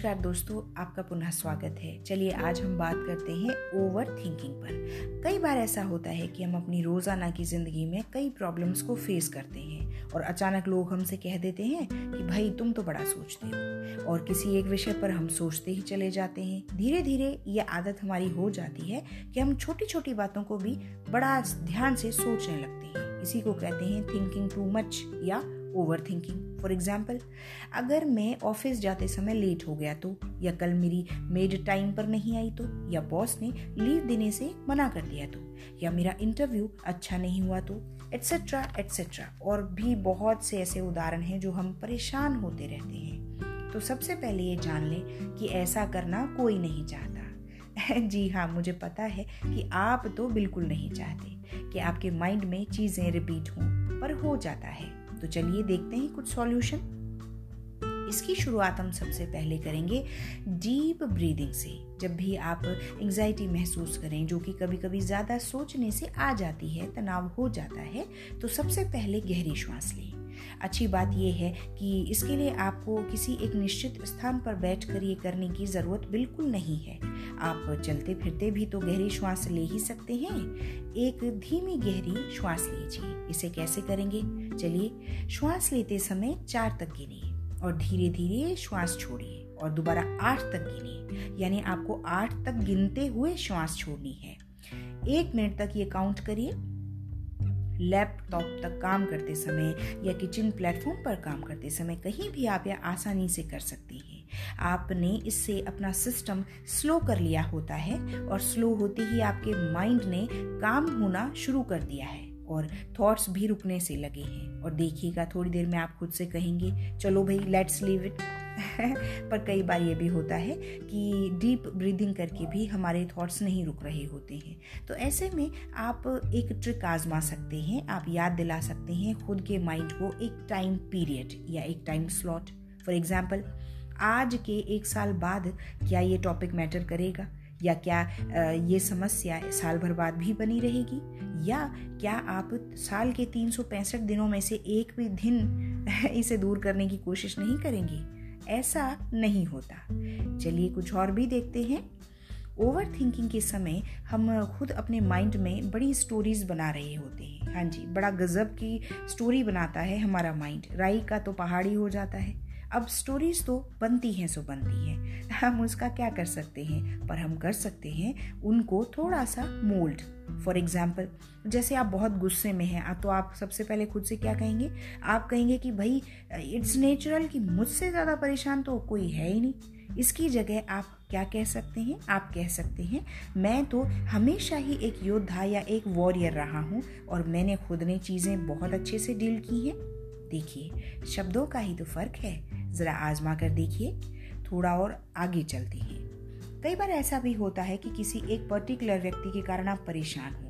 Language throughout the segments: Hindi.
नमस्कार दोस्तों, आपका पुनः स्वागत है। चलिए आज हम बात करते हैं ओवर थिंकिंग पर। कई बार ऐसा होता है कि हम अपनी रोज़ाना की ज़िंदगी में कई प्रॉब्लम्स को फेस करते हैं और अचानक लोग हमसे कह देते हैं कि, भाई, तुम तो बड़ा सोचते हो। और किसी एक विषय पर हम सोचते ही चले जाते हैं। धीरे धीरे ये आदत हमारी हो जाती है कि हम छोटी छोटी बातों को भी बड़ा ध्यान से सोचने लगते हैं। इसी को कहते हैं थिंकिंग टू मच या ओवर थिंकिंग फॉर एग्ज़ाम्पल अगर मैं ऑफ़िस जाते समय लेट हो गया तो या कल मेरी मेड टाइम पर नहीं आई तो या बॉस ने लीव देने से मना कर दिया तो या मेरा इंटरव्यू अच्छा नहीं हुआ तो एट्सेट्रा एट्सेट्रा और भी बहुत से ऐसे उदाहरण हैं जो हम परेशान होते रहते हैं। तो सबसे पहले ये जान लें कि ऐसा करना कोई नहीं चाहता। जी हाँ मुझे पता है कि आप तो बिल्कुल नहीं चाहते कि आपके माइंड में चीज़ें रिपीट हों, पर हो जाता है। तो चलिए देखते हैं कुछ सॉल्यूशन इसकी शुरुआत हम सबसे पहले करेंगे डीप ब्रीदिंग से। जब भी आप एंजाइटी महसूस करें, जो कि कभी कभी ज़्यादा सोचने से आ जाती है, तनाव हो जाता है तो सबसे पहले गहरी श्वास लें। अच्छी बात यह है कि इसके लिए आपको किसी एक निश्चित स्थान पर बैठकर ये करने की ज़रूरत बिल्कुल नहीं है। आप चलते फिरते भी तो गहरी श्वास ले ही सकते हैं। एक धीमी गहरी श्वास लीजिए। इसे कैसे करेंगे? चलिए, श्वास लेते समय चार तक गिनिए और धीरे धीरे श्वास छोड़िए और दोबारा आठ तक गिनिए। यानी आपको आठ तक गिनते हुए श्वास छोड़नी है। एक मिनट तक ये काउंट करिए। लैपटॉप तक काम करते समय या किचन प्लेटफॉर्म पर काम करते समय कहीं भी आप यह आसानी से कर सकती हैं। आपने इससे अपना सिस्टम स्लो कर लिया होता है और स्लो होते ही आपके माइंड ने काम होना शुरू कर दिया है और थॉट्स भी रुकने से लगे हैं। और देखिएगा, थोड़ी देर में आप खुद से कहेंगे, चलो भाई लेट्स लीव इट पर कई बार ये भी होता है कि डीप ब्रीदिंग करके भी हमारे थॉट्स नहीं रुक रहे होते हैं। तो ऐसे में आप एक ट्रिक आजमा सकते हैं, आप याद दिला सकते हैं खुद के माइंड को एक टाइम पीरियड या एक टाइम स्लॉट फॉर एग्ज़ाम्पल आज के एक साल बाद क्या ये टॉपिक मैटर करेगा? या क्या ये समस्या साल भर बाद भी बनी रहेगी? या क्या आप साल के तीन सौ पैंसठ दिनों में से एक भी दिन इसे दूर करने की कोशिश नहीं करेंगे? ऐसा नहीं होता। चलिए कुछ और भी देखते हैं। ओवर थिंकिंग के समय हम खुद अपने माइंड में बड़ी स्टोरीज बना रहे होते हैं। हाँ जी, बड़ा गजब की स्टोरी बनाता है हमारा माइंड राई का तो पहाड़ी हो जाता है। अब स्टोरीज तो बनती हैं, सो बनती हैं। हम उसका क्या कर सकते हैं? पर हम कर सकते हैं उनको थोड़ा सा मोल्ड फॉर एग्ज़ाम्पल जैसे आप बहुत गुस्से में हैं तो आप सबसे पहले खुद से क्या कहेंगे? आप कहेंगे कि, भाई इट्स नेचुरल कि मुझसे ज़्यादा परेशान तो कोई है ही नहीं। इसकी जगह आप क्या कह सकते हैं? आप कह सकते हैं, मैं तो हमेशा ही एक योद्धा या एक वॉरियर रहा हूँ और मैंने खुद ने चीज़ें बहुत अच्छे से डील की हैं। देखिए, शब्दों का ही तो फ़र्क है। ज़रा आजमा कर देखिए, थोड़ा और आगे चलते हैं। कई बार ऐसा भी होता है कि किसी एक पर्टिकुलर व्यक्ति के कारण आप परेशान हो।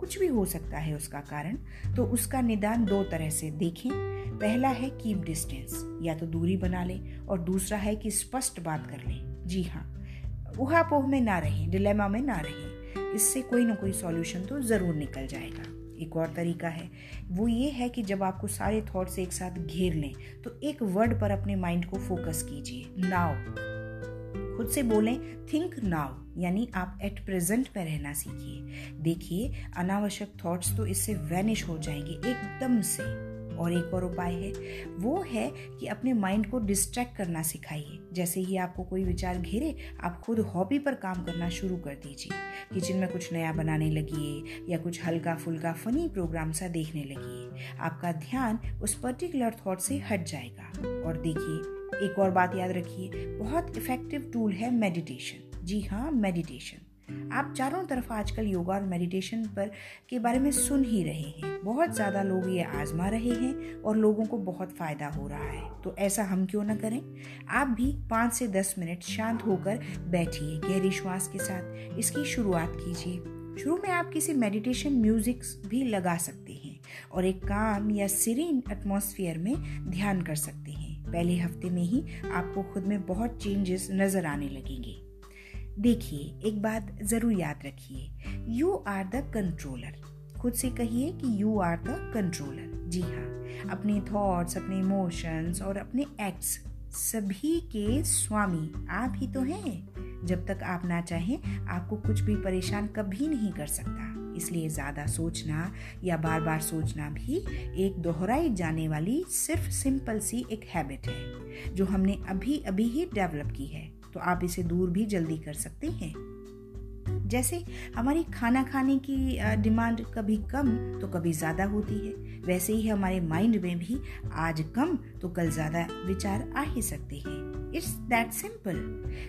कुछ भी हो सकता है उसका कारण तो उसका निदान दो तरह से देखें। पहला है कीप डिस्टेंस या तो दूरी बना लें, और दूसरा है कि स्पष्ट बात कर लें। जी हाँ उहापोह में ना रहें डिलेमा में ना रहें। इससे कोई ना कोई सॉल्यूशन तो ज़रूर निकल जाएगा। एक और तरीका है। वो ये है कि जब आपको सारे थॉट्स एक साथ घेर लें तो एक वर्ड पर अपने माइंड को फोकस कीजिए। नाव खुद से बोलें थिंक नाव यानी आप एट प्रेजेंट में रहना सीखिए। देखिए, अनावश्यक थॉट्स तो इससे वैनिश हो जाएँगे, एकदम से। और एक और उपाय है, वो है कि अपने माइंड को डिस्ट्रैक्ट करना सिखाइए। जैसे ही आपको कोई विचार घेरे, आप खुद हॉबी पर काम करना शुरू कर दीजिए। किचन में कुछ नया बनाने लगिए या कुछ हल्का फुल्का फनी प्रोग्राम सा देखने लगिए। आपका ध्यान उस पर्टिकुलर थॉट से हट जाएगा। और देखिए, एक और बात याद रखिए, बहुत इफ़ेक्टिव टूल है मेडिटेशन जी हाँ मेडिटेशन आप चारों तरफ़ आजकल योगा और मेडिटेशन पर के बारे में सुन ही रहे हैं। बहुत ज़्यादा लोग ये आजमा रहे हैं और लोगों को बहुत फ़ायदा हो रहा है। तो ऐसा हम क्यों ना करें? आप भी पाँच से दस मिनट शांत होकर बैठिए, गहरी श्वास के साथ। इसकी शुरुआत कीजिए। शुरू में आप किसी मेडिटेशन म्यूज़िक भी लगा सकते हैं और एक काम या सीरीन एटमॉस्फेयर में ध्यान कर सकते हैं। पहले हफ़्ते में ही आपको खुद में बहुत चेंजेस नज़र आने लगेंगे। देखिए, एक बात ज़रूर याद रखिए। यू आर द कंट्रोलर खुद से कहिए कि यू आर द कंट्रोलर जी हाँ अपने थॉट्स अपने इमोशंस और अपने एक्ट्स सभी के स्वामी आप ही तो हैं। जब तक आप ना चाहें, आपको कुछ भी परेशान कभी नहीं कर सकता। इसलिए ज़्यादा सोचना या बार बार सोचना भी एक दोहराई जाने वाली सिर्फ़ सिंपल सी एक हैबिट है, जो हमने अभी अभी ही डेवलप की है। तो आप इसे दूर भी जल्दी कर सकते हैं। जैसे हमारी खाना खाने की डिमांड कभी कम तो कभी ज़्यादा होती है। वैसे ही हमारे माइंड में भी आज कम तो कल ज़्यादा विचार आ ही सकते हैं। It's that simple.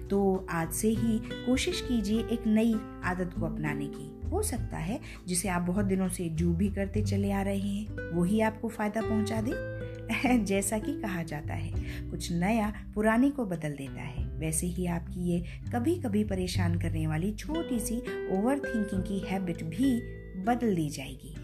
तो आज से ही कोशिश कीजिए एक नई आदत को अपनाने की। हो सकता है जिसे आप बहुत दिनों से जू भी करते चले आ रहे हैं वही आपको फ़ायदा पहुँचा दे। जैसा कि कहा जाता है, कुछ नया पुराने को बदल देता है। वैसे ही आपकी ये कभी कभी परेशान करने वाली छोटी सी ओवर थिंकिंग की हैबिट भी बदल दी जाएगी।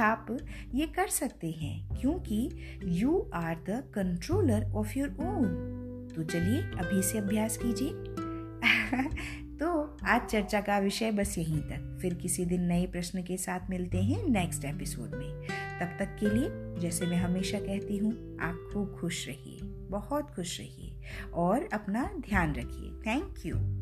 आप ये कर सकते हैं क्योंकि you are the controller of your own तो चलिए, अभी से अभ्यास कीजिए। तो आज चर्चा का विषय बस यहीं तक। फिर किसी दिन नए प्रश्न के साथ मिलते हैं नेक्स्ट एपिसोड में। तब तक के लिए जैसे मैं हमेशा कहती हूँ, आप खूब खुश रहिए। बहुत खुश रहिए। और अपना ध्यान रखिए। Thank you